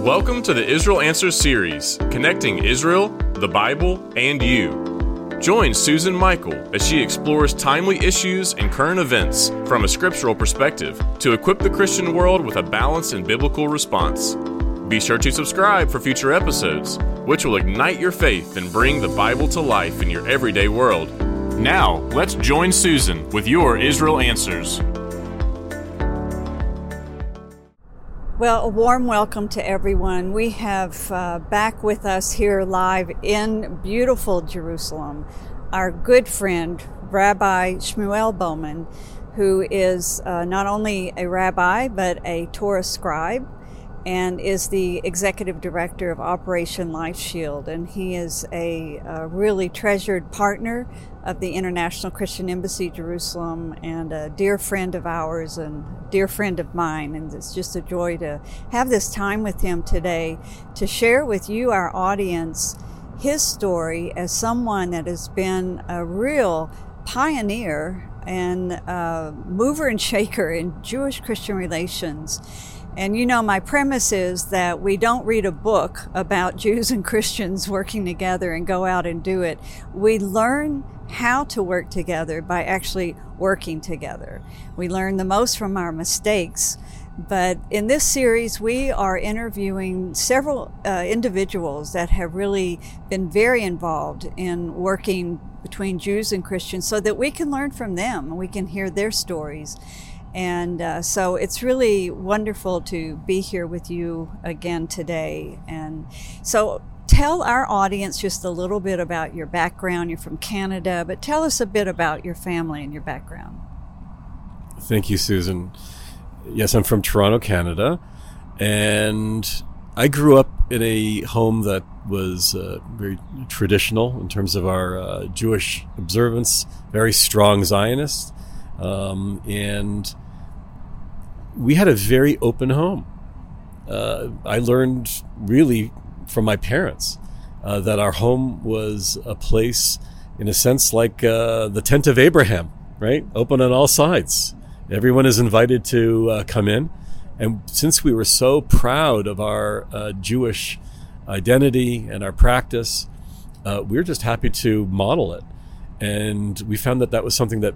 Welcome to the Israel Answers series, connecting Israel, the Bible, and you. Join Susan Michael as she explores timely issues and current events from a scriptural perspective to equip the Christian world with a balanced and biblical response. Be sure to subscribe for future episodes, which will ignite your faith and bring the Bible to life in your everyday world. Now, let's join Susan with your Israel Answers. Well, a warm welcome to everyone. We have uh, back with us here live in beautiful Jerusalem our good friend, Rabbi Shmuel Bowman, who is uh, not only a rabbi but a Torah scribe and is the executive director of Operation Life Shield. And he is a, a, really treasured partner of the International Christian Embassy Jerusalem and a dear friend of ours and dear friend of mine. And it's just a joy to have this time with him today to share with you, our audience, his story as someone that has been a real pioneer and mover and shaker in Jewish Christian relations and you know, my premise is that we don't read a book about Jews and Christians working together and go out and do it. We learn how to work together by actually working together. We learn the most from our mistakes. But in this series, we are interviewing several uh, individuals that have really been very involved in working between Jews and Christians so that we can learn from them. We can hear their stories. And uh, so it's really wonderful to be here with you again today. And so tell our audience just a little bit about your background. You're from Canada, but tell us a bit about your family and your background. Thank you, Susan. Yes, I'm from Toronto, Canada. And I grew up in a home that was uh, very traditional in terms of our uh, Jewish observance, very strong Zionist. Um, and we had a very open home. Uh, I learned really from my parents uh, that our home was a place, in a sense, like uh, the tent of Abraham, right? Open on all sides. Everyone is invited to uh, come in. And since we were so proud of our uh, Jewish identity and our practice, uh, we were just happy to model it. And we found that that was something that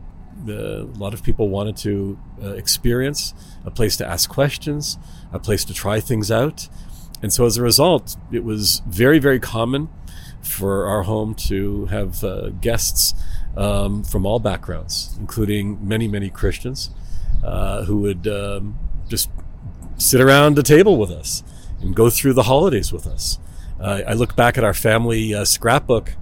a lot of people wanted to uh, experience, a place to ask questions, a place to try things out. And so as a result, it was very, very common for our home to have uh, guests um, from all backgrounds, including many, many Christians uh, who would um, just sit around the table with us and go through the holidays with us. Uh, I look back at our family uh, scrapbook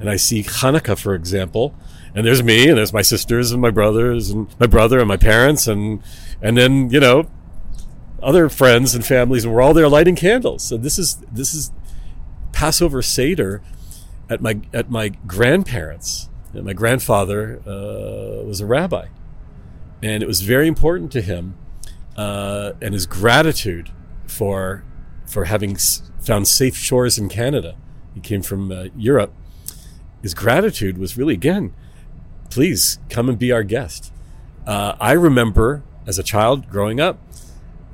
and I see Hanukkah, for example, and there's me and there's my sisters and my brothers and my brother and my parents and and then you know other friends and families and we're all there lighting candles. So this is this is passover seder at my at my grandparents and my grandfather uh, was a rabbi. And it was very important to him uh, and his gratitude for for having found safe shores in canada. He came from uh, europe. His gratitude was really again please come and be our guest. Uh, I remember as a child growing up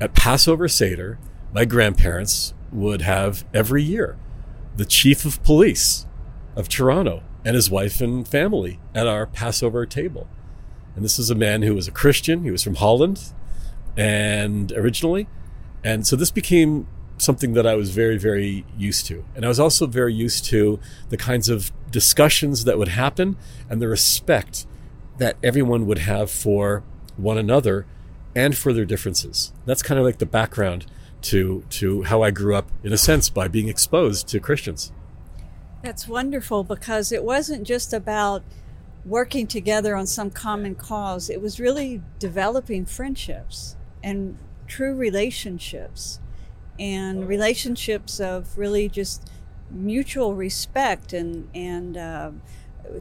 at Passover Seder, my grandparents would have every year the chief of police of Toronto and his wife and family at our Passover table. And this is a man who was a Christian. He was from Holland and originally. And so this became something that I was very, very used to. And I was also very used to the kinds of discussions that would happen and the respect that everyone would have for one another and for their differences. That's kind of like the background to to how I grew up in a sense by being exposed to Christians. That's wonderful because it wasn't just about working together on some common cause. It was really developing friendships and true relationships and relationships of really just mutual respect and and uh,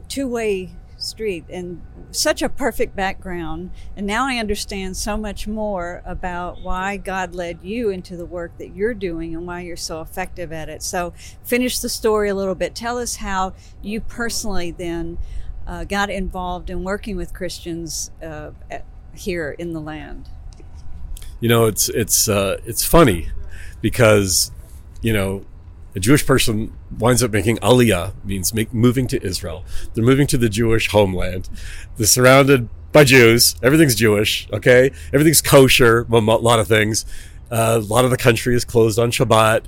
two way street and such a perfect background. And now i understand so much more about why god led you into the work that you're doing and why you're so effective at it. So finish the story a little bit. Tell us how you personally then uh, got involved in working with christians uh, at, here in the land. You know it's it's uh, it's funny because, you know, a Jewish person winds up making aliyah, means make, moving to Israel. They're moving to the Jewish homeland. They're surrounded by Jews. Everything's Jewish, okay? Everything's kosher, a lot of things. Uh, a lot of the country is closed on Shabbat.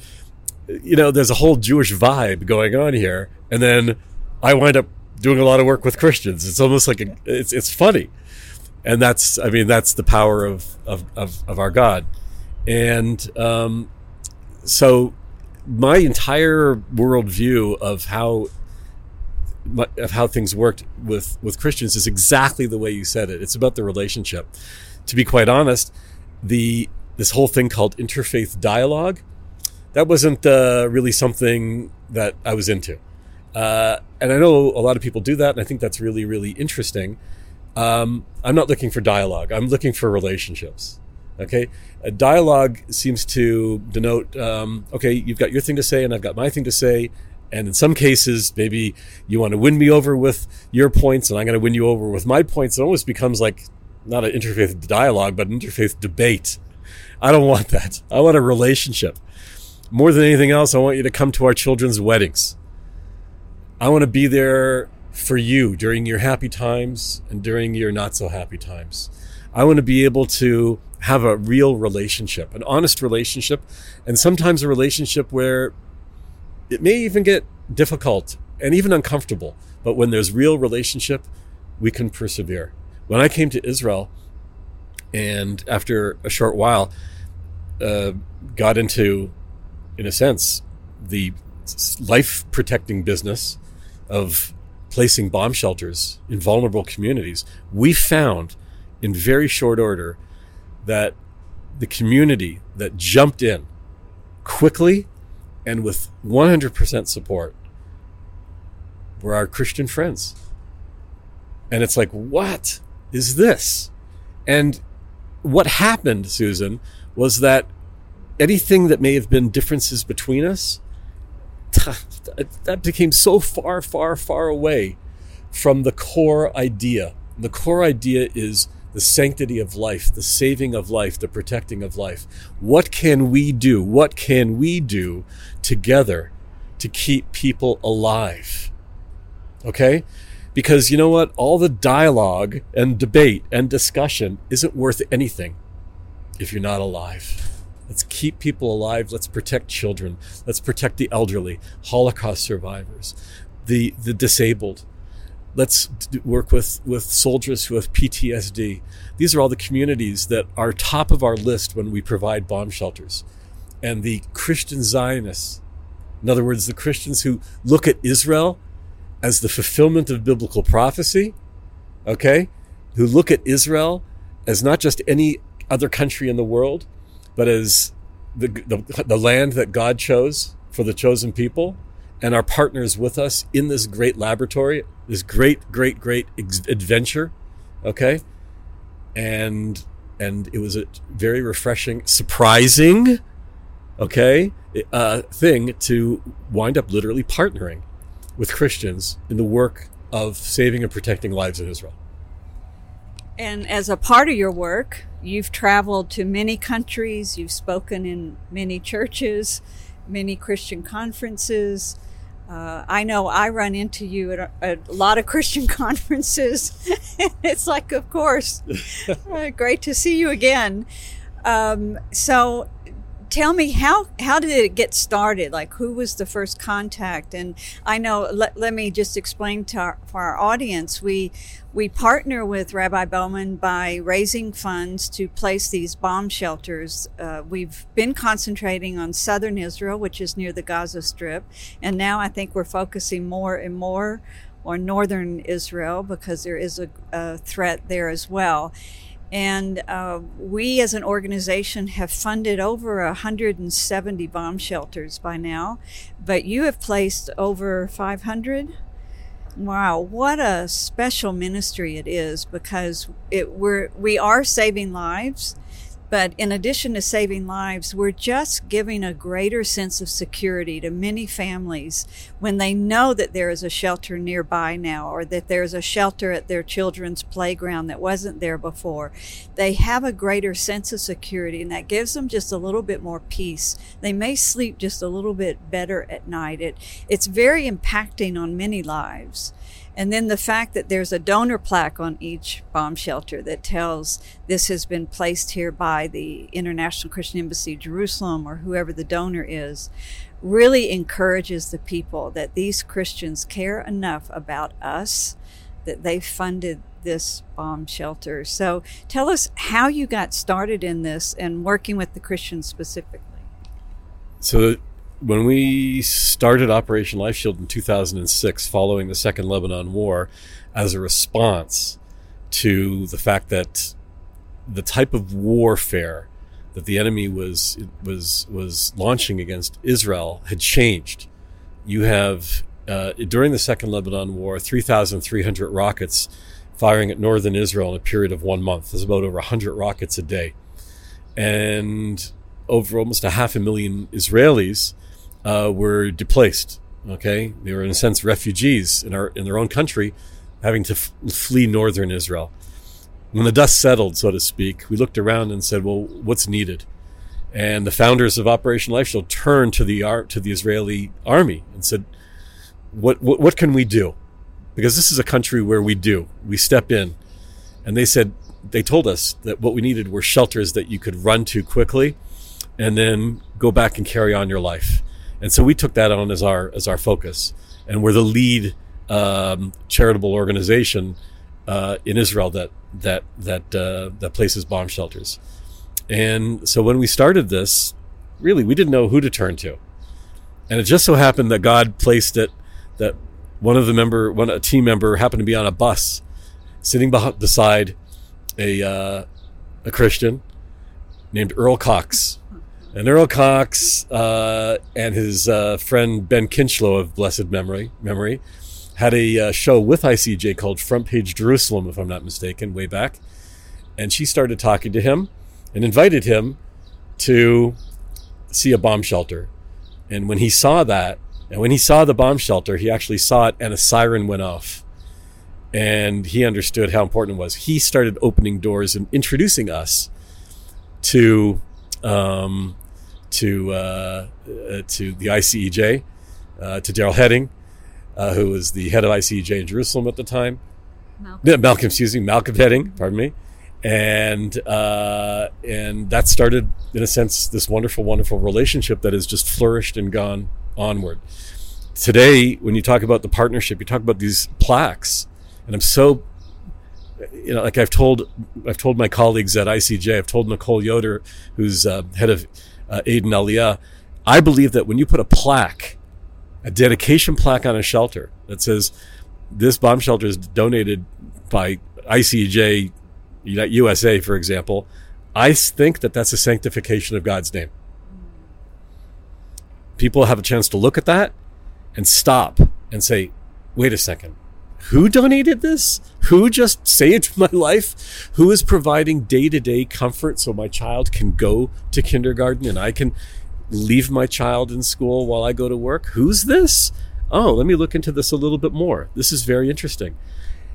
You know, there's a whole Jewish vibe going on here. And then I wind up doing a lot of work with Christians. It's almost like a, it's, it's funny. And that's, I mean, that's the power of, of, of, of our God. And um, so my entire worldview of how of how things worked with with Christians is exactly the way you said it. It's about the relationship. To be quite honest, the this whole thing called interfaith dialogue that wasn't uh, really something that I was into. Uh, and I know a lot of people do that, and I think that's really really interesting. Um, I'm not looking for dialogue. I'm looking for relationships. Okay, a dialogue seems to denote um, okay, you've got your thing to say, and I've got my thing to say, and in some cases, maybe you want to win me over with your points, and I'm going to win you over with my points. It almost becomes like not an interfaith dialogue, but an interfaith debate. I don't want that. I want a relationship. More than anything else, I want you to come to our children's weddings. I want to be there for you during your happy times and during your not so happy times. I want to be able to have a real relationship, an honest relationship, and sometimes a relationship where it may even get difficult and even uncomfortable. But when there's real relationship, we can persevere. When I came to Israel, and after a short while, uh, got into, in a sense, the life protecting business of placing bomb shelters in vulnerable communities, we found in very short order that the community that jumped in quickly and with 100% support were our Christian friends. And it's like, what is this? And what happened, Susan, was that anything that may have been differences between us, that became so far, far, far away from the core idea. The core idea is the sanctity of life, the saving of life, the protecting of life. What can we do? What can we do together to keep people alive? Okay? Because you know what? All the dialogue and debate and discussion isn't worth anything if you're not alive. Let's keep people alive. Let's protect children. Let's protect the elderly, Holocaust survivors, the, the disabled, Let's work with, with soldiers who have PTSD. These are all the communities that are top of our list when we provide bomb shelters. And the Christian Zionists, in other words, the Christians who look at Israel as the fulfillment of biblical prophecy, okay, who look at Israel as not just any other country in the world, but as the, the, the land that God chose for the chosen people and our partners with us in this great laboratory this great, great, great adventure. Okay. And, and it was a very refreshing, surprising, okay, uh, thing to wind up literally partnering with Christians in the work of saving and protecting lives in Israel. And as a part of your work, you've traveled to many countries, you've spoken in many churches, many Christian conferences. Uh, I know I run into you at a, a lot of Christian conferences. it's like, of course, uh, great to see you again. Um, so, tell me how how did it get started? Like, who was the first contact? And I know. Let, let me just explain to our, for our audience. We we partner with Rabbi Bowman by raising funds to place these bomb shelters. Uh, we've been concentrating on southern Israel, which is near the Gaza Strip, and now I think we're focusing more and more on northern Israel because there is a, a threat there as well. And uh, we as an organization have funded over 170 bomb shelters by now, but you have placed over 500? Wow, what a special ministry it is because it we're we are saving lives But in addition to saving lives, we're just giving a greater sense of security to many families when they know that there is a shelter nearby now or that there's a shelter at their children's playground that wasn't there before. They have a greater sense of security and that gives them just a little bit more peace. They may sleep just a little bit better at night. It, it's very impacting on many lives. And then the fact that there's a donor plaque on each bomb shelter that tells this has been placed here by the International Christian Embassy Jerusalem or whoever the donor is really encourages the people that these Christians care enough about us that they funded this bomb shelter. So tell us how you got started in this and working with the Christians specifically. So when we started Operation Life Shield in 2006, following the Second Lebanon War, as a response to the fact that the type of warfare that the enemy was was was launching against Israel had changed. You have uh, during the Second Lebanon War, 3,300 rockets firing at northern Israel in a period of one month. There's about over 100 rockets a day, and over almost a half a million Israelis uh, were displaced. Okay, they were in a sense refugees in our in their own country, having to f- flee northern Israel. When the dust settled, so to speak, we looked around and said, "Well, what's needed?" And the founders of Operation Life Shield turned to the to the Israeli army and said, "What what, what can we do?" Because this is a country where we do we step in, and they said they told us that what we needed were shelters that you could run to quickly, and then go back and carry on your life. And so we took that on as our as our focus, and we're the lead um, charitable organization uh, in Israel that that that uh, that places bomb shelters. And so when we started this, really we didn't know who to turn to, and it just so happened that God placed it that one of the member, one a team member, happened to be on a bus, sitting beside a uh, a Christian named Earl Cox and Earl Cox uh, and his uh, friend Ben Kinchlow of blessed memory memory had a uh, show with ICJ called Front Page Jerusalem, if I'm not mistaken, way back. And she started talking to him and invited him to see a bomb shelter. And when he saw that, and when he saw the bomb shelter, he actually saw it and a siren went off. And he understood how important it was. He started opening doors and introducing us to um, to uh, uh, to the ICEJ, uh, to Daryl Hedding, uh, who was the head of ICEJ in Jerusalem at the time. Malcolm, Malcolm excuse me, Malcolm Hedding, pardon me, and uh, and that started, in a sense, this wonderful, wonderful relationship that has just flourished and gone onward. Today, when you talk about the partnership, you talk about these plaques, and I'm so you know, like I've told, I've told my colleagues at ICJ, I've told Nicole Yoder, who's uh, head of uh, Aliyah. I believe that when you put a plaque, a dedication plaque on a shelter that says this bomb shelter is donated by ICJ USA, for example, I think that that's a sanctification of God's name. People have a chance to look at that and stop and say, wait a second, who donated this? Who just saved my life? Who is providing day to day comfort so my child can go to kindergarten and I can leave my child in school while I go to work? Who's this? Oh, let me look into this a little bit more. This is very interesting.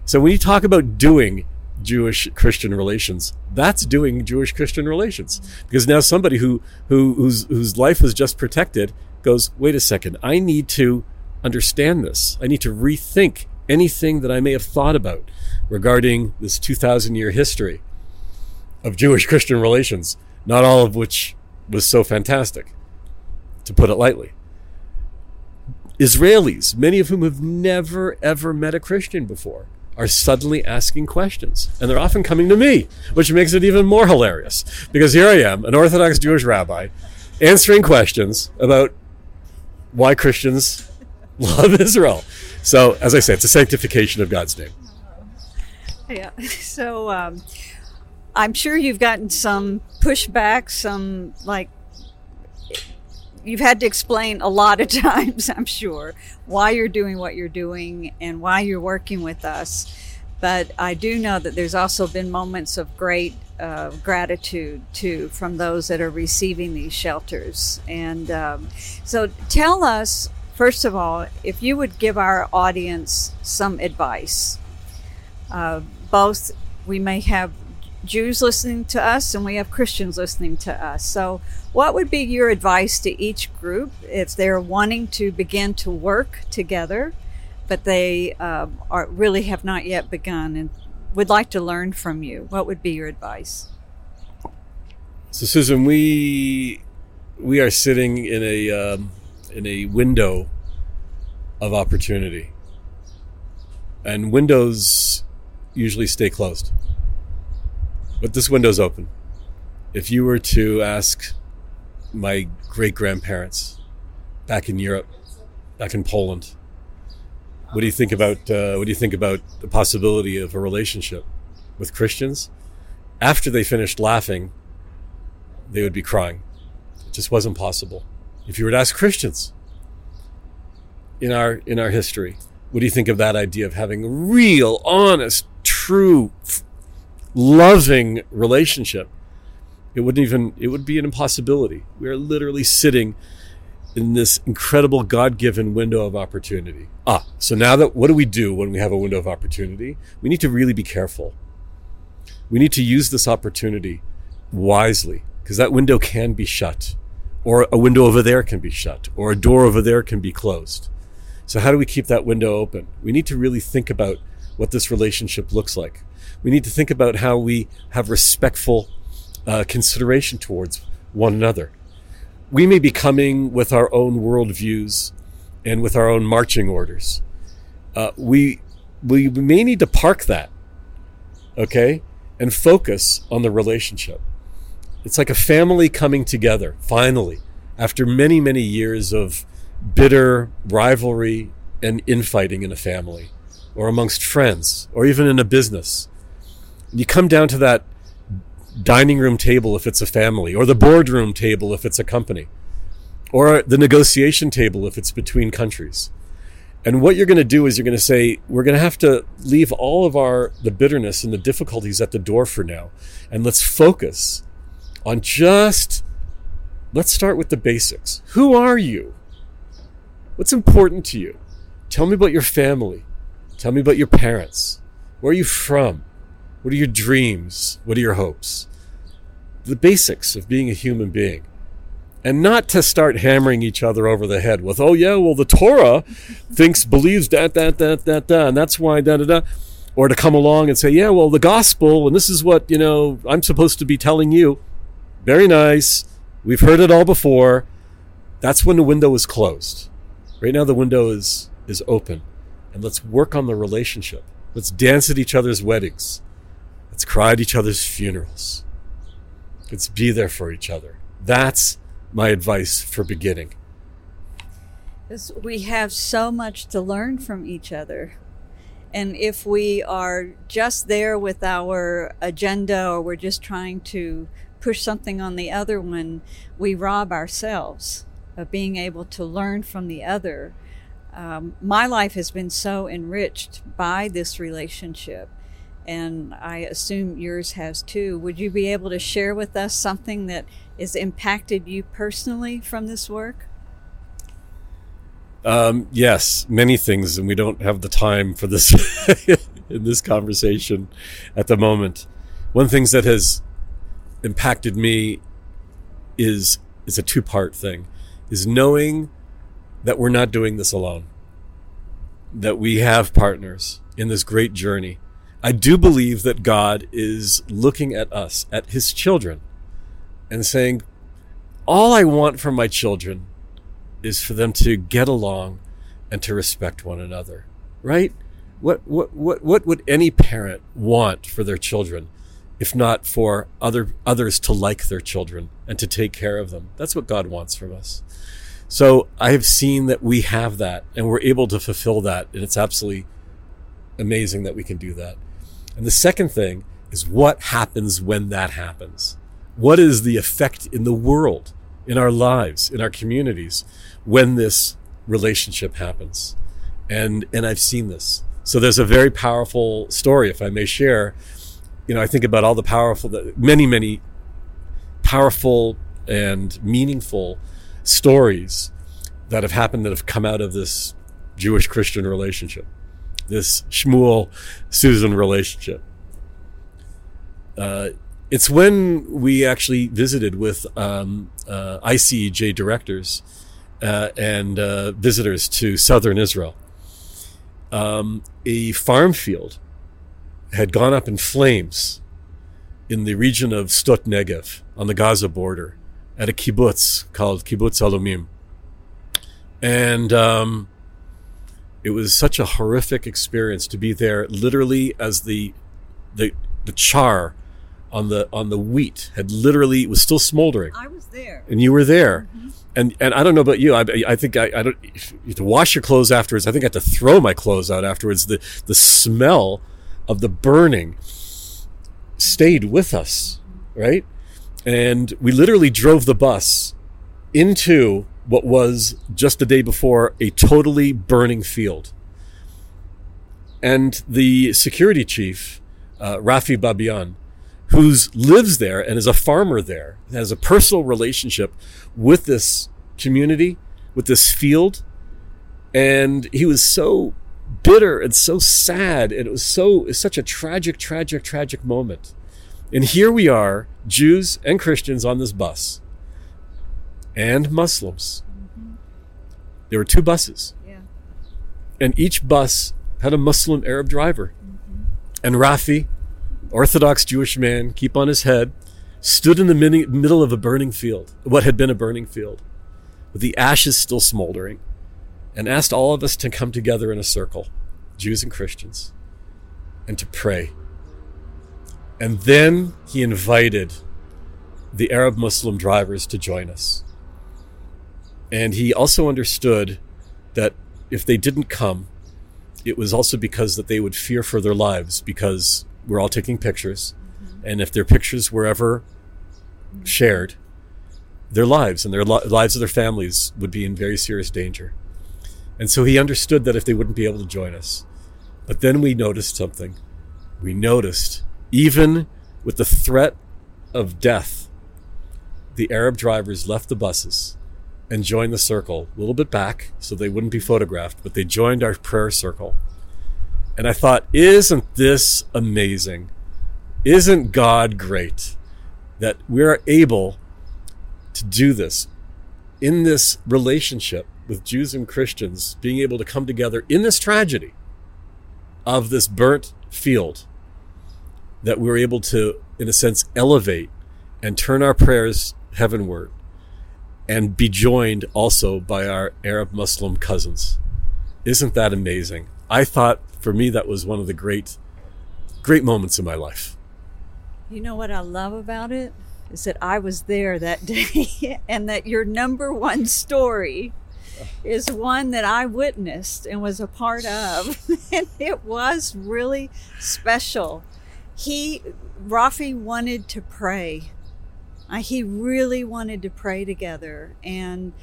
So when you talk about doing Jewish Christian relations, that's doing Jewish Christian relations. Because now somebody who, who whose whose life was just protected goes, wait a second, I need to understand this. I need to rethink anything that I may have thought about regarding this 2,000 year history of Jewish Christian relations, not all of which was so fantastic, to put it lightly. Israelis, many of whom have never ever met a Christian before, are suddenly asking questions. And they're often coming to me, which makes it even more hilarious. Because here I am, an Orthodox Jewish rabbi, answering questions about why Christians love Israel. So, as I say, it's a sanctification of God's name. Yeah. So, um, I'm sure you've gotten some pushback, some like you've had to explain a lot of times, I'm sure, why you're doing what you're doing and why you're working with us. but I do know that there's also been moments of great uh, gratitude too from those that are receiving these shelters. And um, so, tell us first of all if you would give our audience some advice. Uh, both we may have Jews listening to us and we have Christians listening to us. So, what would be your advice to each group if they're wanting to begin to work together, but they uh, are really have not yet begun and would like to learn from you? What would be your advice? So, Susan, we we are sitting in a um, in a window of opportunity, and windows usually stay closed. But this window's open. If you were to ask my great grandparents back in Europe, back in Poland, what do you think about uh, what do you think about the possibility of a relationship with Christians? After they finished laughing, they would be crying. It just wasn't possible. If you were to ask Christians in our in our history, what do you think of that idea of having a real, honest, true, loving relationship, it wouldn't even, it would be an impossibility. We are literally sitting in this incredible God given window of opportunity. Ah, so now that, what do we do when we have a window of opportunity? We need to really be careful. We need to use this opportunity wisely because that window can be shut or a window over there can be shut or a door over there can be closed. So how do we keep that window open? We need to really think about what this relationship looks like we need to think about how we have respectful uh, consideration towards one another. We may be coming with our own worldviews and with our own marching orders. Uh, we we may need to park that, okay, and focus on the relationship. It's like a family coming together finally after many many years of bitter rivalry and infighting in a family or amongst friends or even in a business you come down to that dining room table if it's a family, or the boardroom table if it's a company, or the negotiation table if it's between countries. And what you're going to do is you're going to say, we're going to have to leave all of our, the bitterness and the difficulties at the door for now. And let's focus on just, let's start with the basics. Who are you? What's important to you? Tell me about your family. Tell me about your parents. Where are you from? What are your dreams? What are your hopes? The basics of being a human being. And not to start hammering each other over the head with, oh, yeah, well, the Torah thinks, believes that, that, that, that, that, and that's why, da, da, da. Or to come along and say, yeah, well, the gospel, and this is what, you know, I'm supposed to be telling you. Very nice. We've heard it all before. That's when the window is closed. Right now, the window is, is open. And let's work on the relationship. Let's dance at each other's weddings. Let's cry at each other's funerals. Let's be there for each other. That's my advice for beginning. We have so much to learn from each other. And if we are just there with our agenda or we're just trying to push something on the other one, we rob ourselves of being able to learn from the other. Um, my life has been so enriched by this relationship and I assume yours has too. Would you be able to share with us something that has impacted you personally from this work? Um, yes, many things, and we don't have the time for this in this conversation at the moment. One of the things that has impacted me is is a two part thing, is knowing that we're not doing this alone, that we have partners in this great journey I do believe that God is looking at us, at his children, and saying, All I want from my children is for them to get along and to respect one another. Right? What, what, what, what would any parent want for their children if not for other, others to like their children and to take care of them? That's what God wants from us. So I have seen that we have that and we're able to fulfill that. And it's absolutely amazing that we can do that. And the second thing is what happens when that happens? What is the effect in the world, in our lives, in our communities when this relationship happens? And, and I've seen this. So there's a very powerful story, if I may share. You know, I think about all the powerful, the many, many powerful and meaningful stories that have happened that have come out of this Jewish Christian relationship, this Shmuel Susan relationship. Uh, it's when we actually visited with um, uh, ICEJ directors uh, and uh, visitors to southern Israel. Um, a farm field had gone up in flames in the region of Sdot Negev on the Gaza border at a kibbutz called Kibbutz Alumim. And um, it was such a horrific experience to be there literally as the, the, the char on the on the wheat had literally was still smoldering. I was there. And you were there. Mm-hmm. And and I don't know about you. I, I think I, I don't you have to wash your clothes afterwards. I think I had to throw my clothes out afterwards. The the smell of the burning stayed with us, right? And we literally drove the bus into what was just the day before a totally burning field. And the security chief, uh, Rafi Babian, who lives there and is a farmer there, has a personal relationship with this community, with this field. And he was so bitter and so sad. And it was so, such a tragic, tragic, tragic moment. And here we are, Jews and Christians on this bus, and Muslims. Mm-hmm. There were two buses. Yeah. And each bus had a Muslim Arab driver. Mm-hmm. And Rafi, Orthodox Jewish man, kippah on his head, stood in the middle of a burning field, what had been a burning field, with the ashes still smoldering, and asked all of us to come together in a circle, Jews and Christians, and to pray and then he invited the Arab Muslim drivers to join us. And he also understood that if they didn't come, it was also because that they would fear for their lives because we're all taking pictures. Mm-hmm. And if their pictures were ever shared, their lives and their li- lives of their families would be in very serious danger. And so he understood that if they wouldn't be able to join us. But then we noticed something. We noticed even with the threat of death, the Arab drivers left the buses and joined the circle a little bit back so they wouldn't be photographed, but they joined our prayer circle. And I thought, isn't this amazing? Isn't God great that we're able to do this in this relationship with Jews and Christians, being able to come together in this tragedy of this burnt field that we were able to, in a sense, elevate and turn our prayers heavenward and be joined also by our Arab Muslim cousins. Isn't that amazing? I thought for me that was one of the great, great moments in my life. You know what I love about it? Is that I was there that day and that your number one story is one that I witnessed and was a part of. and it was really special he Rafi wanted to pray. Uh, he really wanted to pray together, and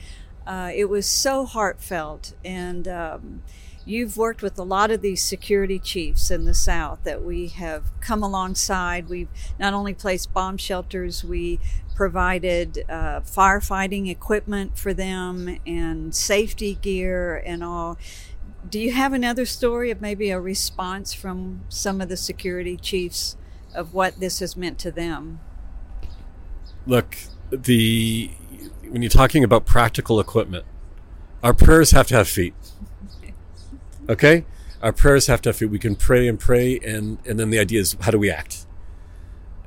uh, it was so heartfelt. And um, you've worked with a lot of these security chiefs in the South that we have come alongside. We've not only placed bomb shelters, we provided uh, firefighting equipment for them and safety gear and all do you have another story of maybe a response from some of the security chiefs of what this has meant to them? Look, the when you're talking about practical equipment, our prayers have to have feet. Okay? Our prayers have to. We can pray and pray and and then the idea is how do we act?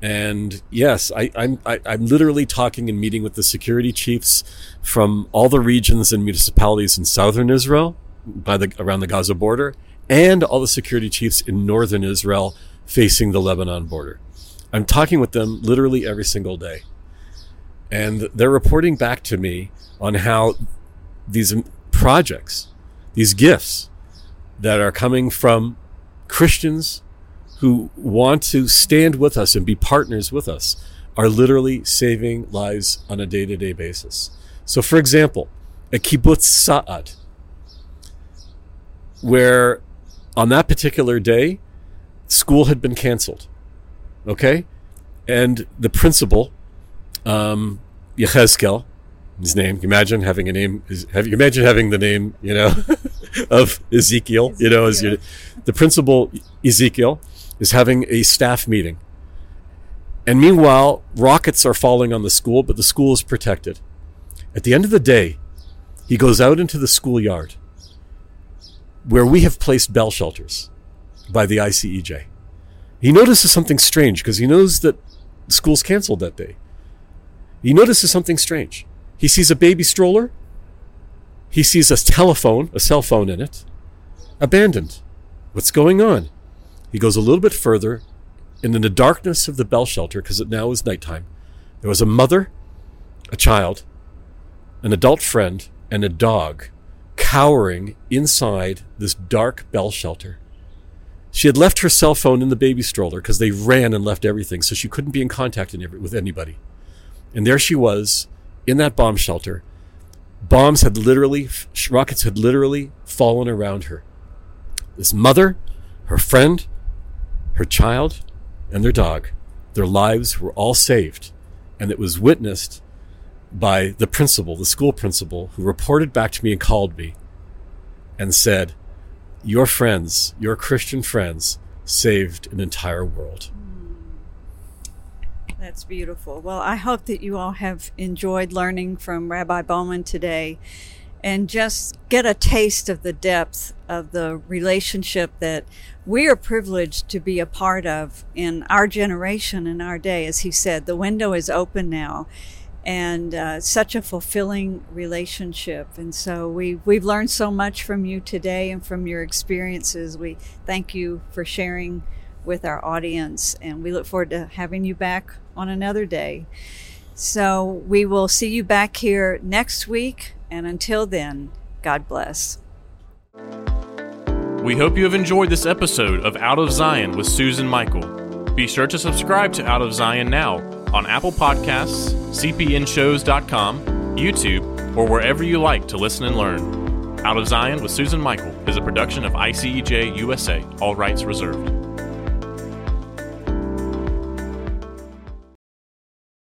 And yes, I, I'm am i am literally talking and meeting with the security chiefs from all the regions and municipalities in southern Israel by the around the Gaza border and all the security chiefs in northern Israel facing the Lebanon border. I'm talking with them literally every single day. And they're reporting back to me on how these projects, these gifts that are coming from Christians who want to stand with us and be partners with us are literally saving lives on a day to day basis. So, for example, a kibbutz Sa'ad, where on that particular day, school had been canceled. Okay? And the principal, um, Yechezkel, his name, imagine having a name, have imagine having the name, you know, of Ezekiel, you know, as your, the principal Ezekiel is having a staff meeting. And meanwhile, rockets are falling on the school, but the school is protected. At the end of the day, he goes out into the schoolyard where we have placed bell shelters by the ICEJ. He notices something strange because he knows that school's canceled that day. He notices something strange. He sees a baby stroller. He sees a telephone, a cell phone in it, abandoned. What's going on? He goes a little bit further, and in the darkness of the bell shelter, because it now is nighttime, there was a mother, a child, an adult friend, and a dog cowering inside this dark bell shelter. She had left her cell phone in the baby stroller because they ran and left everything, so she couldn't be in contact with anybody. And there she was in that bomb shelter. Bombs had literally, rockets had literally fallen around her. This mother, her friend, her child, and their dog, their lives were all saved. And it was witnessed by the principal, the school principal, who reported back to me and called me and said, Your friends, your Christian friends, saved an entire world. That's beautiful. Well, I hope that you all have enjoyed learning from Rabbi Bowman today and just get a taste of the depth of the relationship that we are privileged to be a part of in our generation in our day. As he said, the window is open now and uh, such a fulfilling relationship. And so we we've learned so much from you today and from your experiences. We thank you for sharing with our audience, and we look forward to having you back on another day. So we will see you back here next week, and until then, God bless. We hope you have enjoyed this episode of Out of Zion with Susan Michael. Be sure to subscribe to Out of Zion now on Apple Podcasts, cpnshows.com, YouTube, or wherever you like to listen and learn. Out of Zion with Susan Michael is a production of ICEJ USA, all rights reserved.